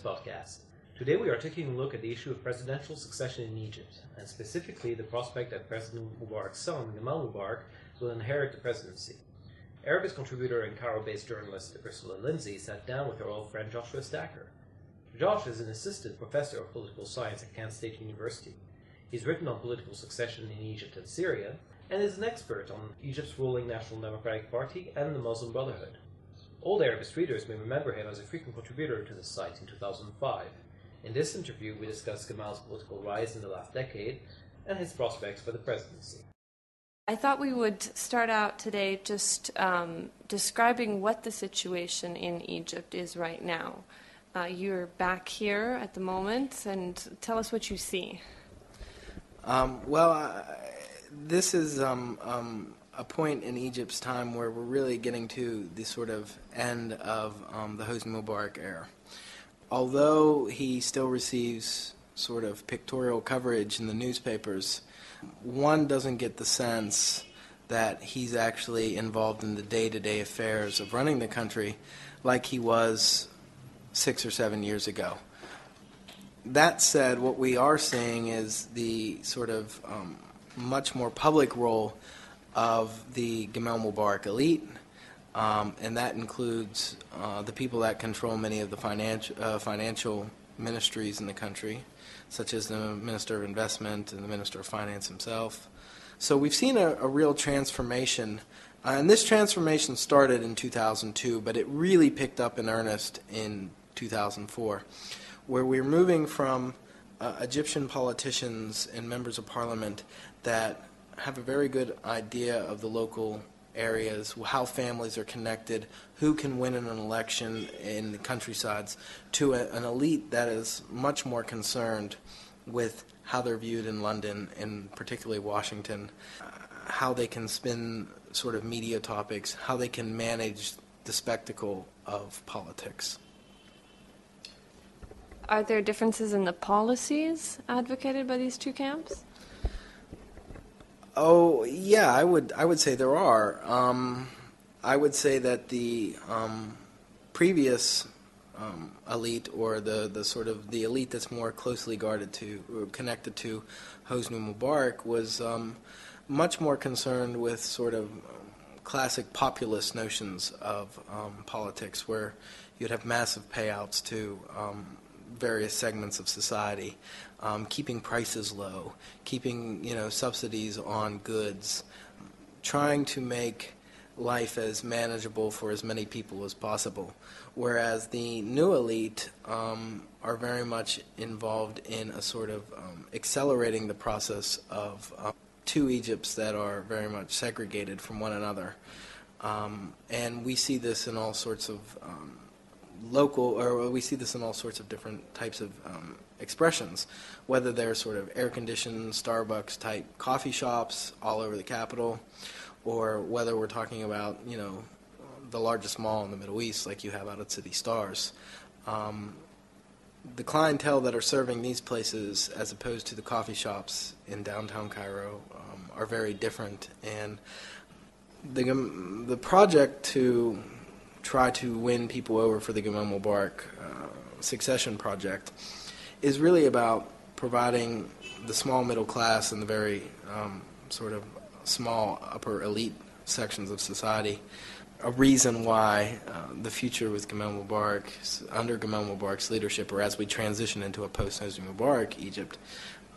podcast. Today we are taking a look at the issue of presidential succession in Egypt, and specifically the prospect that President Mubarak's son, Gamal Mubarak, will inherit the presidency. Arabist contributor and Cairo-based journalist Ursula Lindsey sat down with her old friend Joshua Stacher. Josh is an assistant professor of political science at Kent State University. He's written on political succession in Egypt and Syria, and is an expert on Egypt's ruling National Democratic Party and the Muslim Brotherhood. Old Arabist readers may remember him as a frequent contributor to the site in 2005. In this interview, we discuss Gamal's political rise in the last decade and his prospects for the presidency. I thought we would start out today just um, describing what the situation in Egypt is right now. Uh, you're back here at the moment, and tell us what you see. Um, well, uh, this is um, um a point in Egypt's time where we're really getting to the sort of end of um, the Hosni Mubarak era. Although he still receives sort of pictorial coverage in the newspapers, one doesn't get the sense that he's actually involved in the day to day affairs of running the country like he was six or seven years ago. That said, what we are seeing is the sort of um, much more public role of the Gamal Mubarak elite, um, and that includes uh, the people that control many of the financial uh, financial ministries in the country, such as the Minister of Investment and the Minister of Finance himself. So we've seen a, a real transformation, uh, and this transformation started in 2002, but it really picked up in earnest in 2004, where we're moving from uh, Egyptian politicians and members of parliament that have a very good idea of the local areas, how families are connected, who can win in an election in the countrysides, to a, an elite that is much more concerned with how they're viewed in London and particularly Washington, how they can spin sort of media topics, how they can manage the spectacle of politics. Are there differences in the policies advocated by these two camps? Oh yeah, I would I would say there are. Um, I would say that the um, previous um, elite, or the, the sort of the elite that's more closely guarded to connected to Hosni Mubarak, was um, much more concerned with sort of classic populist notions of um, politics, where you'd have massive payouts to um, various segments of society, um, keeping prices low, keeping you know subsidies on goods, trying to make life as manageable for as many people as possible. Whereas the new elite um, are very much involved in a sort of um, accelerating the process of um, two Egypts that are very much segregated from one another. Um, and we see this in all sorts of um, local, or we see this in all sorts of different types of um, expressions, whether they're sort of air conditioned Starbucks type coffee shops all over the capital, or whether we're talking about, you know, the largest mall in the Middle East like you have out at City Stars. Um, the clientele that are serving these places, as opposed to the coffee shops in downtown Cairo, um, are very different. And the, the project to try to win people over for the Gamal Mubarak uh, succession project is really about providing the small middle class and the very um, sort of small upper elite sections of society a reason why uh, the future with Gamal Mubarak, under Gamal Mubarak's leadership, or as we transition into a post-Hosni Mubarak Egypt,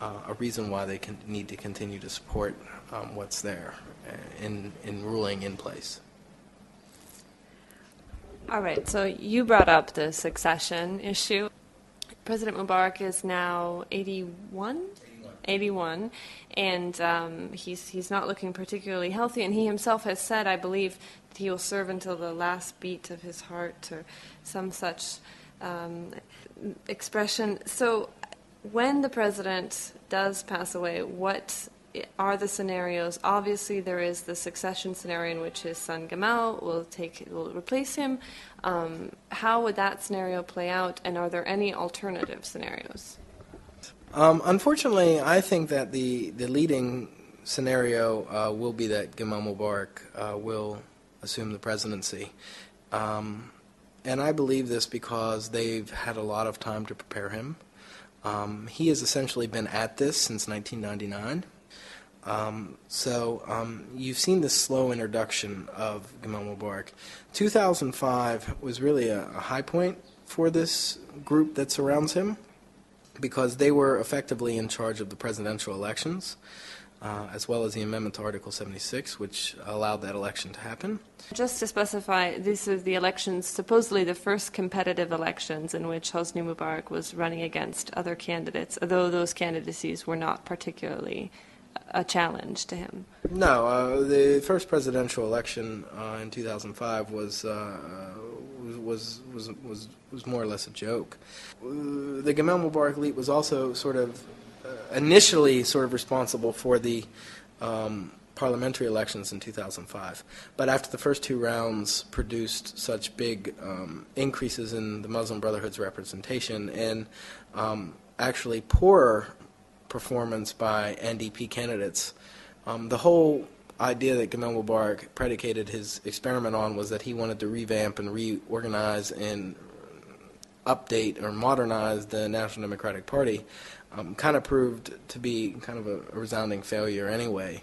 uh, a reason why they can, need to continue to support um, what's there uh, in, in ruling in place. All right, so you brought up the succession issue. President Mubarak is now 81? 81, and um, he's he's not looking particularly healthy. And he himself has said, I believe, that he will serve until the last beat of his heart, or some such um, expression. So, when the president does pass away, what are the scenarios. Obviously, there is the succession scenario in which his son Gamal will take will replace him. Um, how would that scenario play out, and are there any alternative scenarios? Um, unfortunately, I think that the the leading scenario uh, will be that Gamal Mubarak uh, will assume the presidency. Um, and I believe this because they've had a lot of time to prepare him. Um, he has essentially been at this since 1999. Um, so um, you've seen the slow introduction of Gamal Mubarak. 2005 was really a, a high point for this group that surrounds him because they were effectively in charge of the presidential elections uh, as well as the amendment to Article 76, which allowed that election to happen. Just to specify, these are the elections, supposedly the first competitive elections in which Hosni Mubarak was running against other candidates, although those candidacies were not particularly a challenge to him. No, uh, the first presidential election uh, in 2005 was, uh, was, was, was, was more or less a joke. The Gamal Mubarak elite was also sort of uh, initially sort of responsible for the um, parliamentary elections in 2005. But after the first two rounds produced such big um, increases in the Muslim Brotherhood's representation and um, actually poorer performance by NDP candidates, um, the whole idea that Gamal Mubarak predicated his experiment on was that he wanted to revamp and reorganize and update or modernize the National Democratic Party um, kind of proved to be kind of a, a resounding failure anyway.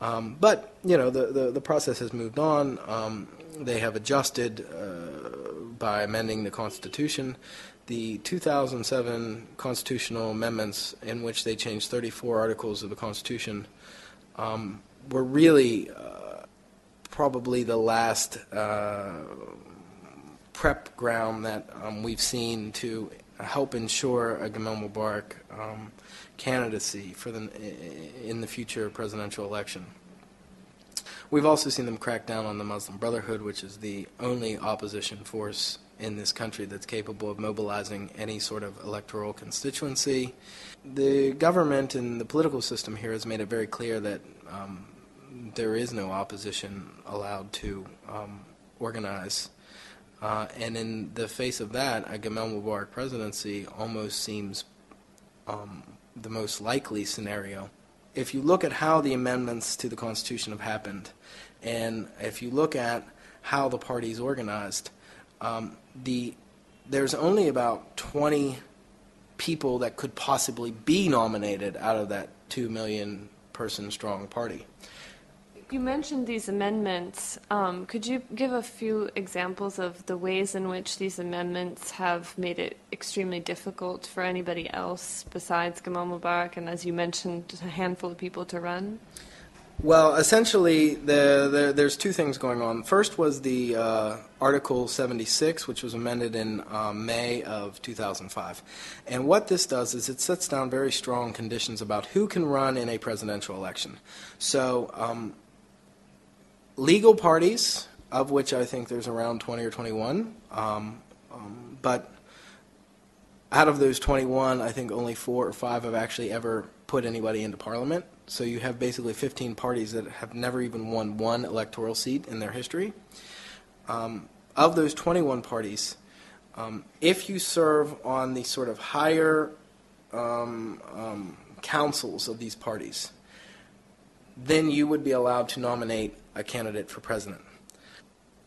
Um, but you know the, the, the process has moved on. Um, they have adjusted uh, by amending the Constitution. The 2007 constitutional amendments, in which they changed 34 articles of the Constitution, um, were really uh, probably the last uh, prep ground that um, we've seen to help ensure a Gamal Mubarak um, candidacy for the in the future presidential election. We've also seen them crack down on the Muslim Brotherhood, which is the only opposition force in this country that's capable of mobilizing any sort of electoral constituency. The government and the political system here has made it very clear that um, there is no opposition allowed to um, organize uh, and in the face of that, a Gamal Mubarak presidency almost seems um, the most likely scenario. If you look at how the amendments to the Constitution have happened, and if you look at how the party is organized, um, the, there's only about 20 people that could possibly be nominated out of that 2 million person strong party. You mentioned these amendments. Um, could you give a few examples of the ways in which these amendments have made it extremely difficult for anybody else besides Gamal Mubarak and, as you mentioned, a handful of people to run? Well, essentially, the, the, there's two things going on. First was the uh, Article 76, which was amended in uh, May of 2005. And what this does is it sets down very strong conditions about who can run in a presidential election. So, um, legal parties, of which I think there's around 20 or 21, um, um, but out of those 21, I think only four or five have actually ever put anybody into parliament. So you have basically 15 parties that have never even won one electoral seat in their history. Um, of those 21 parties, um, if you serve on the sort of higher um, um, councils of these parties, then you would be allowed to nominate a candidate for president.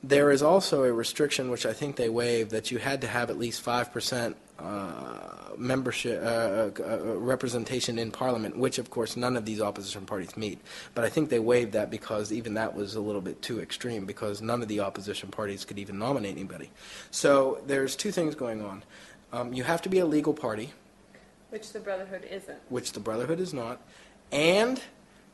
There is also a restriction, which I think they waived, that you had to have at least 5% uh, membership uh, uh, uh, representation in Parliament, which of course none of these opposition parties meet. But I think they waived that because even that was a little bit too extreme because none of the opposition parties could even nominate anybody. So there's two things going on. Um, you have to be a legal party, which the Brotherhood isn't. Which the Brotherhood is not, and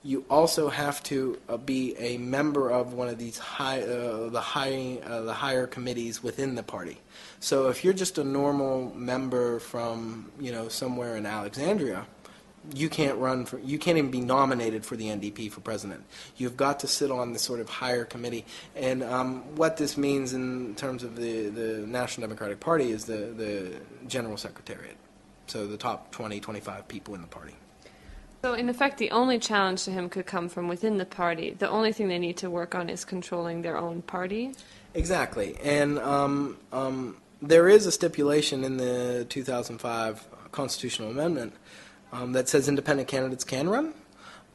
you also have to uh, be a member of one of these high, uh, the high, uh, the higher committees within the party. So if you're just a normal member from, you know, somewhere in Alexandria, you can't run for, you can't even be nominated for the NDP for president. You've got to sit on the sort of higher committee. And um, what this means in terms of the, the National Democratic Party is the, the general secretariat. So the top 20, 25 people in the party. So, in effect, the only challenge to him could come from within the party. The only thing they need to work on is controlling their own party. Exactly. And um, um, there is a stipulation in the 2005 constitutional amendment um, that says independent candidates can run.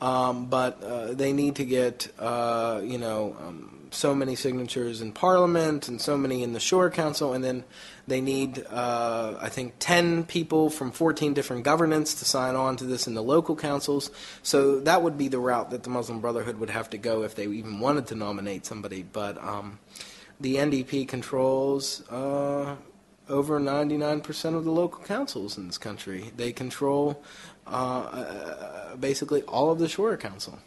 Um, but uh, they need to get, uh, you know, um, so many signatures in Parliament and so many in the Shura Council, and then they need, uh, I think, 10 people from 14 different governments to sign on to this in the local councils. So that would be the route that the Muslim Brotherhood would have to go if they even wanted to nominate somebody. But um, the NDP controls uh, over 99% of the local councils in this country. They control uh, uh, basically all of the Shura Council.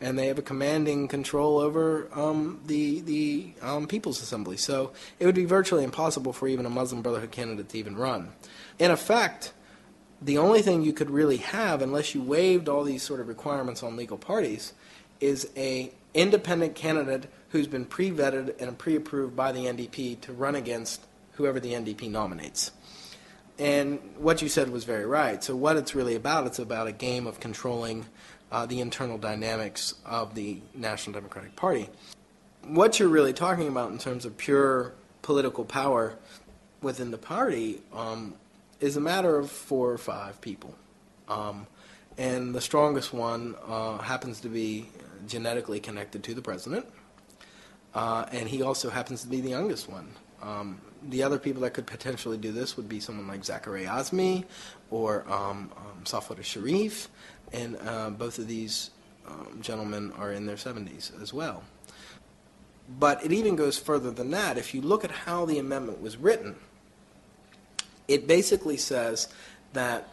And they have a commanding control over um, the the um, People's Assembly. So it would be virtually impossible for even a Muslim Brotherhood candidate to even run. In effect, the only thing you could really have, unless you waived all these sort of requirements on legal parties, is a independent candidate who's been pre-vetted and pre-approved by the NDP to run against whoever the NDP nominates. And what you said was very right. So what it's really about, it's about a game of controlling uh, the internal dynamics of the National Democratic Party. What you're really talking about in terms of pure political power within the party um, is a matter of four or five people. Um, and the strongest one uh, happens to be genetically connected to the president, uh, and he also happens to be the youngest one. Um, the other people that could potentially do this would be someone like Zakaria Azmi or um, um, Sharif, and uh, both of these um, gentlemen are in their 70s as well. But it even goes further than that. If you look at how the amendment was written, it basically says that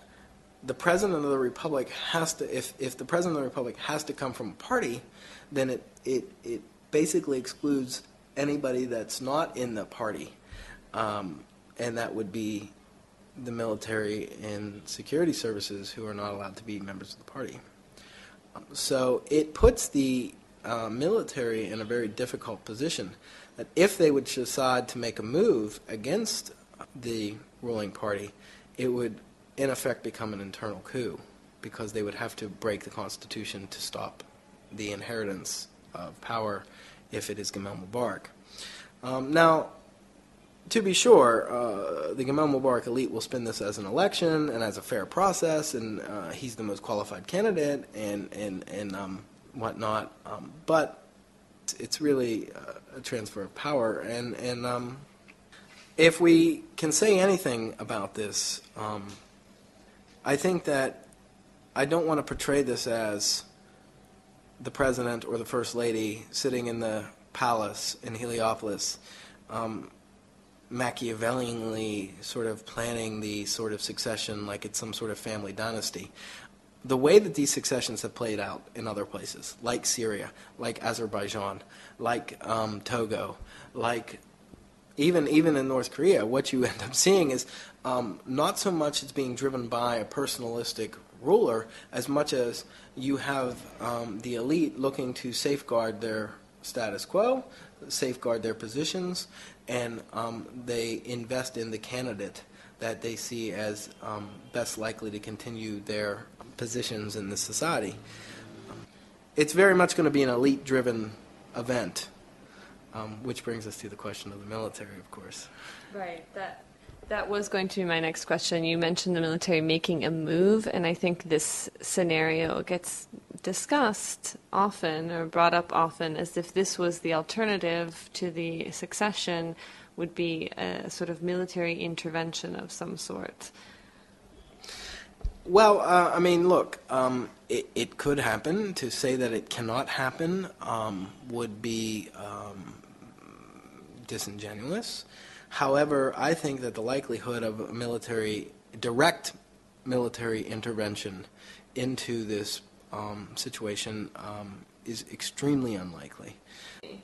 the president of the republic has to, if, if the president of the republic has to come from a party, then it, it, it basically excludes anybody that's not in the party um, and that would be the military and security services who are not allowed to be members of the party. So it puts the uh, military in a very difficult position that if they would decide to make a move against the ruling party, it would in effect become an internal coup because they would have to break the Constitution to stop the inheritance of power if it is Gamal Mubarak. Um, now, to be sure, uh, the Gamal Mubarak elite will spin this as an election and as a fair process, and uh, he's the most qualified candidate and and and um, whatnot. Um, but it's really a transfer of power, and and um, if we can say anything about this, um, I think that I don't want to portray this as the president or the first lady sitting in the palace in Heliopolis. Um, Machiavellianly sort of planning the sort of succession like it's some sort of family dynasty. The way that these successions have played out in other places, like Syria, like Azerbaijan, like um, Togo, like even even in North Korea, what you end up seeing is um, not so much it's being driven by a personalistic ruler as much as you have um, the elite looking to safeguard their status quo, safeguard their positions, and um, they invest in the candidate that they see as um, best likely to continue their positions in the society. It's very much going to be an elite driven event, um, which brings us to the question of the military, of course. Right. That that was going to be my next question. You mentioned the military making a move, and I think this scenario gets discussed often or brought up often as if this was the alternative to the succession would be a sort of military intervention of some sort. Well, uh, I mean, look, um, it, it, could happen. To say that it cannot happen um, would be um, disingenuous. However, I think that the likelihood of a military, direct military intervention into this um, situation um, is extremely unlikely. I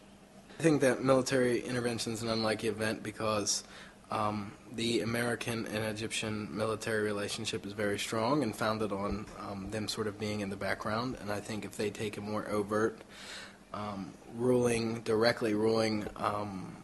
think that military intervention is an unlikely event because um, the American and Egyptian military relationship is very strong and founded on um, them sort of being in the background. And I think if they take a more overt um, ruling, directly ruling um,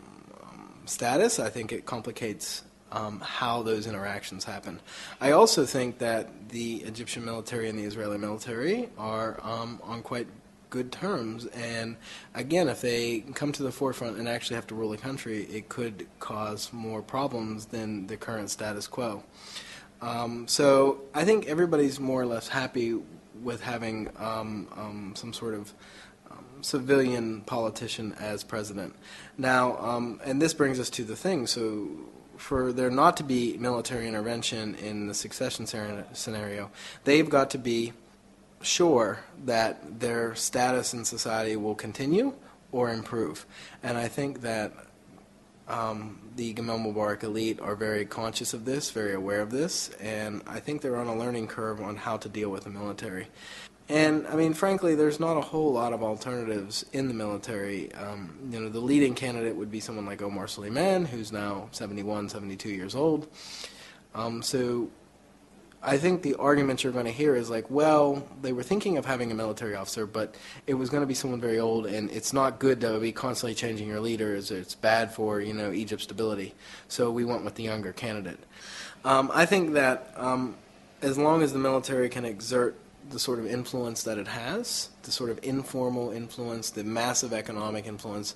status, I think it complicates um, how those interactions happen. I also think that the Egyptian military and the Israeli military are um, on quite good terms. And again, if they come to the forefront and actually have to rule a country, it could cause more problems than the current status quo. Um, so I think everybody's more or less happy with having um, um, some sort of civilian politician as president. Now, um, and this brings us to the thing. So, for there not to be military intervention in the succession scenario, they've got to be sure that their status in society will continue or improve. And I think that um, the Gamal Mubarak elite are very conscious of this, very aware of this, and I think they're on a learning curve on how to deal with the military. And I mean, frankly, there's not a whole lot of alternatives in the military. Um, you know, the leading candidate would be someone like Omar Suleiman, who's now 71, 72 years old. Um, so I think the argument you're going to hear is like, well, they were thinking of having a military officer, but it was going to be someone very old, and it's not good to be constantly changing your leaders. It's bad for you know Egypt's stability. So we went with the younger candidate. Um, I think that um, as long as the military can exert the sort of influence that it has, the sort of informal influence, the massive economic influence,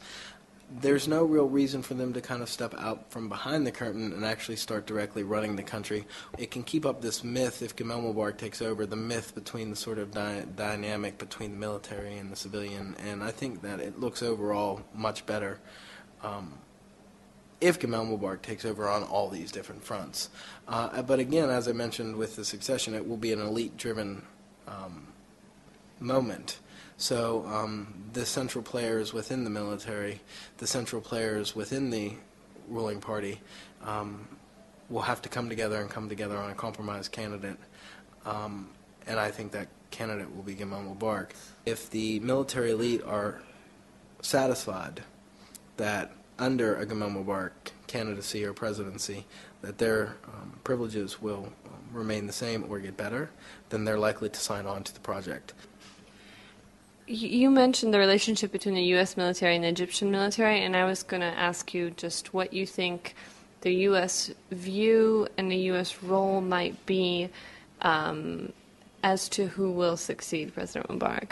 there's no real reason for them to kind of step out from behind the curtain and actually start directly running the country. It can keep up this myth if Gamal Mubarak takes over, the myth between the sort of dy- dynamic between the military and the civilian, and I think that it looks overall much better um, if Gamal Mubarak takes over on all these different fronts. Uh, but again, as I mentioned with the succession, it will be an elite-driven um, moment. So um, the central players within the military, the central players within the ruling party, um, will have to come together and come together on a compromise candidate. Um, and I think that candidate will be Gamal Mubarak. If the military elite are satisfied that under a Gamal Mubarak candidacy or presidency, that their um, privileges will um, remain the same or get better, then they're likely to sign on to the project. You mentioned the relationship between the U.S. military and the Egyptian military, and I was going to ask you just what you think the U.S. view and the U.S. role might be um, as to who will succeed President Mubarak.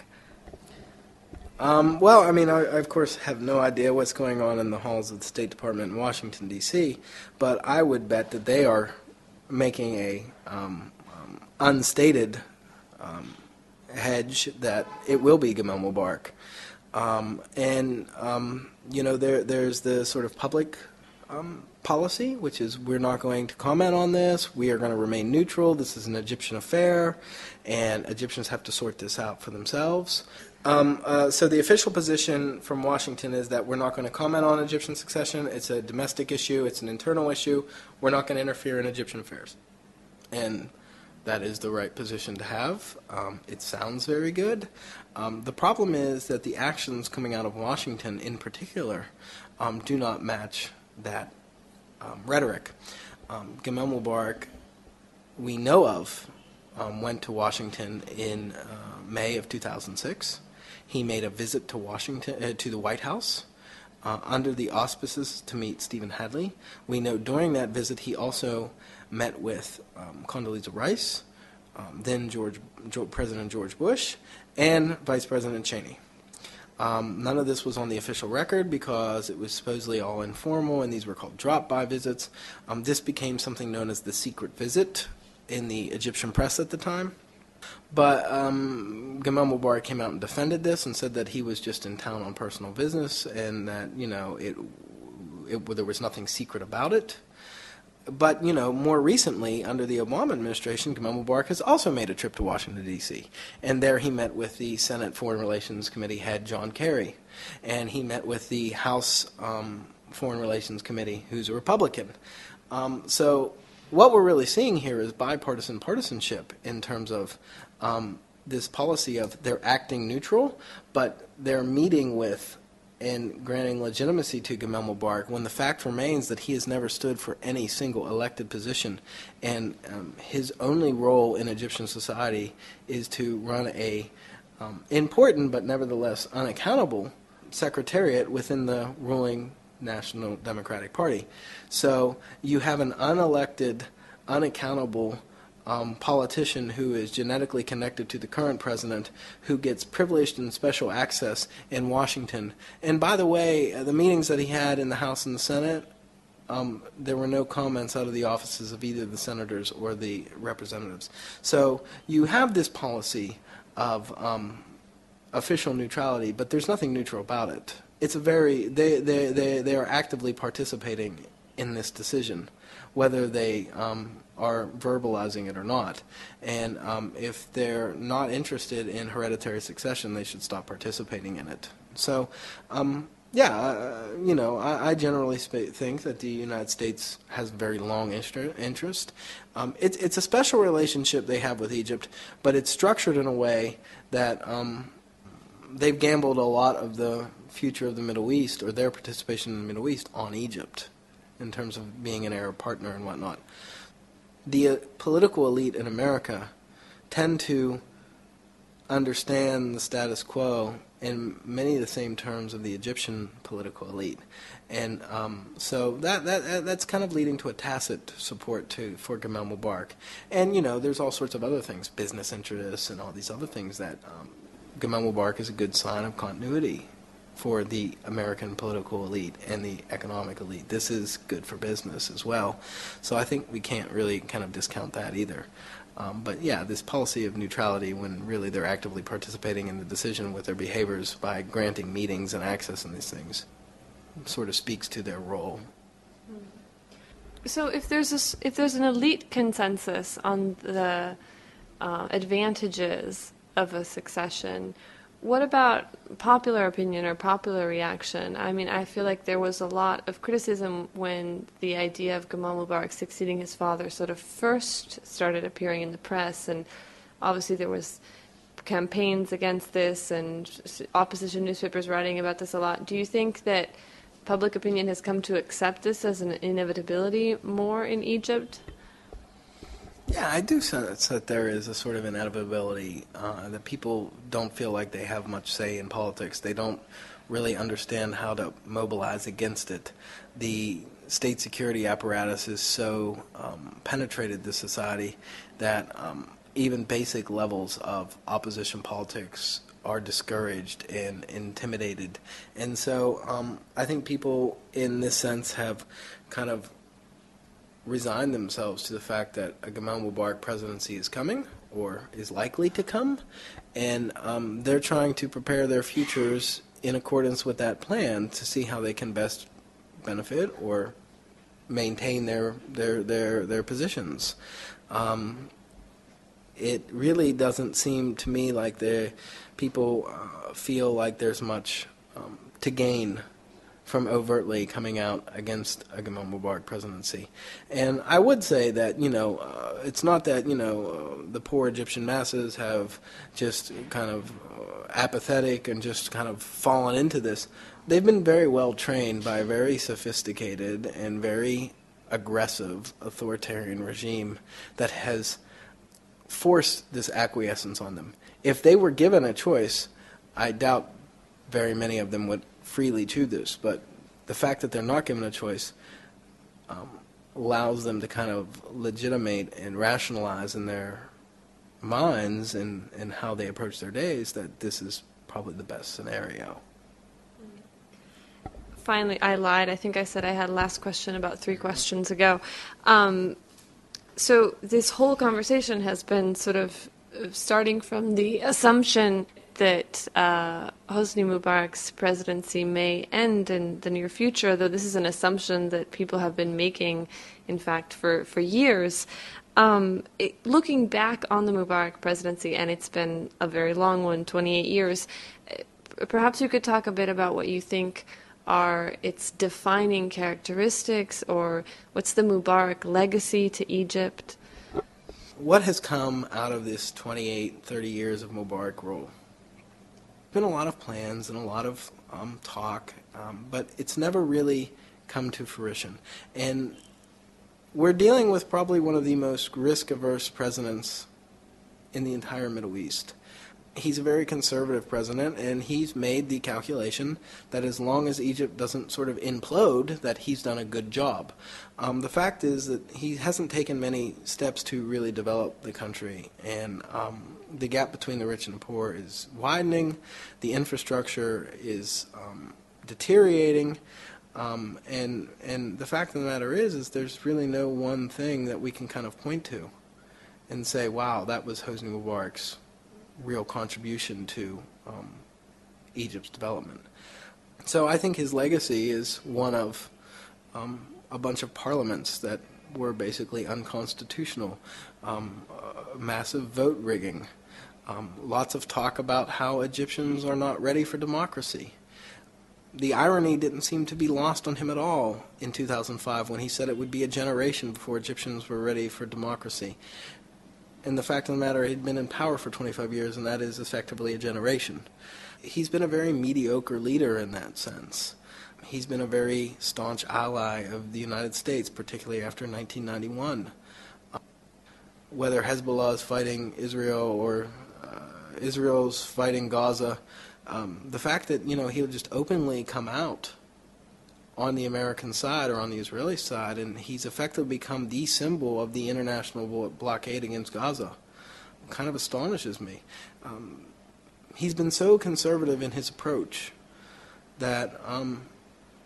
Um, well, I mean, I, I, of course have no idea what's going on in the halls of the State Department in Washington, D.C., but I would bet that they are making a um, um unstated um, hedge that it will be Gamal Mubarak. Um, and, um, you know, there, there's the sort of public policy, which is we're not going to comment on this, we are going to remain neutral, this is an Egyptian affair, and Egyptians have to sort this out for themselves. Um, uh, so the official position from Washington is that we're not going to comment on Egyptian succession. It's a domestic issue. It's an internal issue. We're not going to interfere in Egyptian affairs. And that is the right position to have. Um, it sounds very good. Um, the problem is that the actions coming out of Washington, in particular, um, do not match that um, rhetoric. Um, Gamal Mubarak, we know of, um, went to Washington in uh, May of 2006. He made a visit to Washington uh, to the White House. Uh, under the auspices to meet Stephen Hadley. We know during that visit he also met with um, Condoleezza Rice, um, then George, President George Bush, and Vice President Cheney. Um, none of this was on the official record because it was supposedly all informal, and these were called drop-by visits. Um, this became something known as the secret visit in the Egyptian press at the time. But um, Gamal Mubarak came out and defended this and said that he was just in town on personal business and that you know it, it there was nothing secret about it but you know, more recently, under the Obama administration, Gamal Mubarak has also made a trip to Washington D.C. and there he met with the Senate Foreign Relations Committee head John Kerry, and he met with the House um, Foreign Relations Committee, who's a Republican. Um, so what we're really seeing here is bipartisan partisanship in terms of um, this policy of they're acting neutral, but they're meeting with and granting legitimacy to Gamal Mubarak when the fact remains that he has never stood for any single elected position, and um, his only role in Egyptian society is to run a um, important but nevertheless unaccountable secretariat within the ruling National Democratic Party. So you have an unelected, unaccountable um, politician who is genetically connected to the current president who gets privileged and special access in Washington. And by the way, uh, the meetings that he had in the House and the Senate um, there were no comments out of the offices of either the senators or the representatives. So you have this policy of um, official neutrality, but there's nothing neutral about it. It's a very they they they, they are actively participating in this decision, whether they um, are verbalizing it or not. And um, if they're not interested in hereditary succession, they should stop participating in it. So, um, yeah, uh, you know, I, I generally think that the United States has very long interest. Um, it's, it's a special relationship they have with Egypt, but it's structured in a way that um, they've gambled a lot of the future of the Middle East or their participation in the Middle East on Egypt in terms of being an Arab partner and whatnot. The uh, political elite in America tend to understand the status quo in many of the same terms of the Egyptian political elite. And um, so that, that that's kind of leading to a tacit support to for Gamal Mubarak. And you know, there's all sorts of other things, business interests and all these other things that um, Gamal Mubarak is a good sign of continuity for the American political elite and the economic elite. This is good for business as well. So I think we can't really kind of discount that either. Um, but yeah, this policy of neutrality, when really they're actively participating in the decision with their behaviors by granting meetings and access and these things, sort of speaks to their role. So if there's a, if there's an elite consensus on the uh, advantages of a succession, what about popular opinion or popular reaction? I mean, I feel like there was a lot of criticism when the idea of Gamal Mubarak succeeding his father sort of first started appearing in the press, and obviously there was campaigns against this and opposition newspapers writing about this a lot. Do you think that public opinion has come to accept this as an inevitability more in Egypt? Yeah, I do sense that there is a sort of inevitability uh, that people don't feel like they have much say in politics. They don't really understand how to mobilize against it. The state security apparatus has so um, penetrated the society that um, even basic levels of opposition politics are discouraged and intimidated. And so um, I think people, in this sense, have kind of resign themselves to the fact that a Gamal Mubarak presidency is coming or is likely to come, and um, they're trying to prepare their futures in accordance with that plan to see how they can best benefit or maintain their their their their positions. Um, it really doesn't seem to me like the people uh, feel like there's much um, to gain from overtly coming out against a Gamal Mubarak presidency. And I would say that, you know, uh, it's not that, you know, uh, the poor Egyptian masses have just kind of uh, apathetic and just kind of fallen into this. They've been very well trained by a very sophisticated and very aggressive authoritarian regime that has forced this acquiescence on them. If they were given a choice, I doubt very many of them would freely to this, but the fact that they're not given a choice um, allows them to kind of legitimate and rationalize in their minds and, and how they approach their days that this is probably the best scenario. Finally, I lied. I think I said I had last question about three questions ago. Um, so this whole conversation has been sort of starting from the assumption that uh, Hosni Mubarak's presidency may end in the near future, though this is an assumption that people have been making, in fact, for, for years. Um, it, looking back on the Mubarak presidency, and it's been a very long one 28 years, uh, perhaps you could talk a bit about what you think are its defining characteristics, or what's the Mubarak legacy to Egypt? What has come out of this 28, 30 years of Mubarak rule? Been a lot of plans and a lot of um, talk, um, but it's never really come to fruition. And we're dealing with probably one of the most risk averse presidents in the entire Middle East he's a very conservative president, and he's made the calculation that as long as Egypt doesn't sort of implode, that he's done a good job. Um, the fact is that he hasn't taken many steps to really develop the country, and um, the gap between the rich and the poor is widening. The infrastructure is um, deteriorating. Um, and and the fact of the matter is, is there's really no one thing that we can kind of point to and say, wow, that was Hosni Mubarak's real contribution to um, Egypt's development. So I think his legacy is one of um, a bunch of parliaments that were basically unconstitutional, um, uh, massive vote rigging, um, lots of talk about how Egyptians are not ready for democracy. The irony didn't seem to be lost on him at all in 2005 when he said it would be a generation before Egyptians were ready for democracy. And the fact of the matter, he'd been in power for 25 years, and that is effectively a generation. He's been a very mediocre leader in that sense. He's been a very staunch ally of the United States, particularly after 1991. whether Hezbollah is fighting Israel or Israel's fighting Gaza, um, the fact that you know he'll just openly come out on the American side or on the Israeli side, and he's effectively become the symbol of the international blockade against Gaza, kind of astonishes me. Um, he's been so conservative in his approach that um,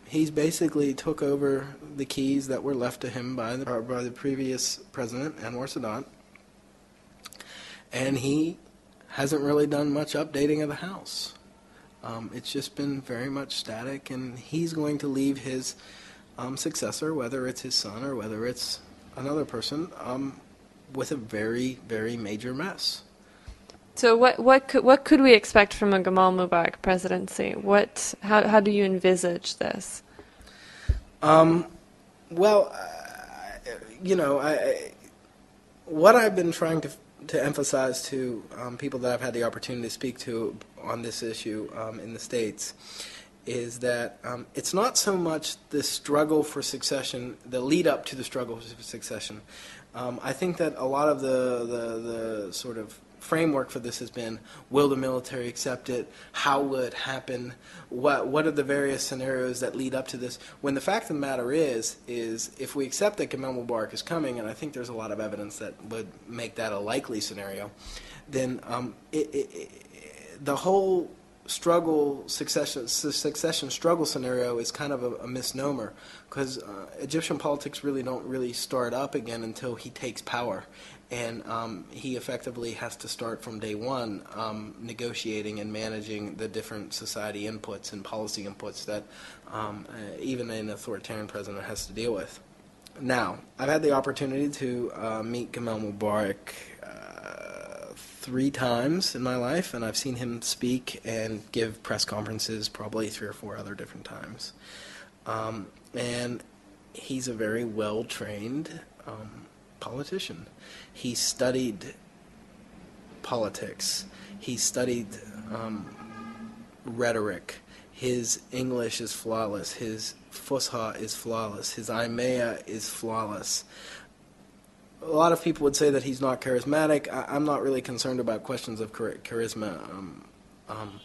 he's basically took over the keys that were left to him by the, by the previous president, Anwar Sadat, and he hasn't really done much updating of the House. Um, it's just been very much static, and he's going to leave his um, successor, whether it's his son or whether it's another person, um, with a very, very major mess. So what what could what could we expect from a Gamal Mubarak presidency? What how how do you envisage this? Um, well, uh, you know, I, what I've been trying to to emphasize to um, people that I've had the opportunity to speak to on this issue um, in the states is that um, it's not so much the struggle for succession, the lead up to the struggle for succession. Um, I think that a lot of the, the, the sort of framework for this has been will the military accept it? How will it happen? What, what are the various scenarios that lead up to this? When the fact of the matter is, is if we accept that Gamal Mubarak is coming, and I think there's a lot of evidence that would make that a likely scenario, then um, it, it, it, the whole struggle succession succession struggle scenario is kind of a, a misnomer because uh, Egyptian politics really don't really start up again until he takes power and um, he effectively has to start from day one um, negotiating and managing the different society inputs and policy inputs that um, uh, even an authoritarian president has to deal with. Now, I've had the opportunity to uh, meet Gamal Mubarak uh, three times in my life, and I've seen him speak and give press conferences probably three or four other different times. Um, and he's a very well trained um, politician. He studied politics. He studied um, rhetoric. His English is flawless. His Fusha is flawless. His Ammiya is flawless. A lot of people would say that he's not charismatic. I, am not really concerned about questions of char- charisma. Um, um,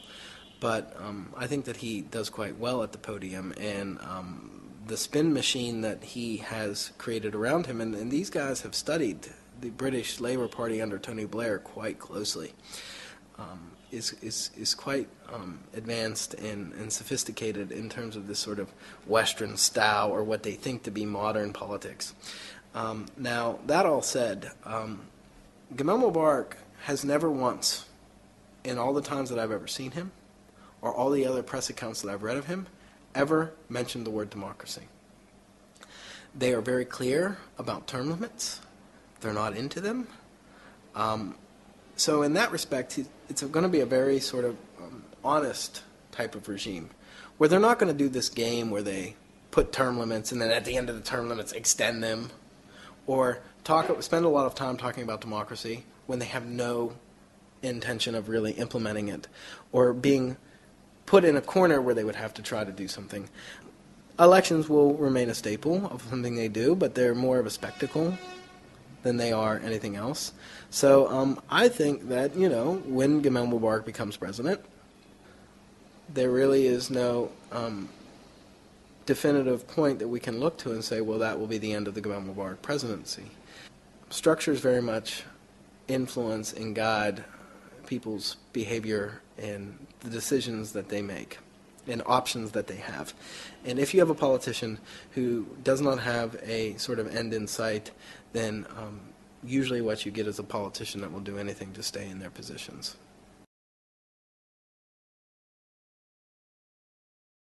but um, I think that he does quite well at the podium, and um, the spin machine that he has created around him, and, and these guys have studied the British Labour Party under Tony Blair quite closely, um, is, is, is quite um, advanced and, and sophisticated in terms of this sort of Western style or what they think to be modern politics. Um, now, that all said, um, Gamal Mubarak has never once, in all the times that I've ever seen him, or all the other press accounts that I've read of him, ever mentioned the word democracy. They are very clear about term limits. They're not into them. Um, so in that respect, it's going to be a very sort of um, honest type of regime, where they're not going to do this game where they put term limits and then at the end of the term limits extend them, or talk spend a lot of time talking about democracy when they have no intention of really implementing it, or being put in a corner where they would have to try to do something. Elections will remain a staple of something they do, but they're more of a spectacle than they are anything else. So um, I think that, you know, when Gamal Mubarak becomes president, there really is no um, definitive point that we can look to and say, well, that will be the end of the Gamal Mubarak presidency. Structures very much influence and guide people's behavior and the decisions that they make. and options that they have. And if you have a politician who does not have a sort of end in sight, then um, usually what you get is a politician that will do anything to stay in their positions.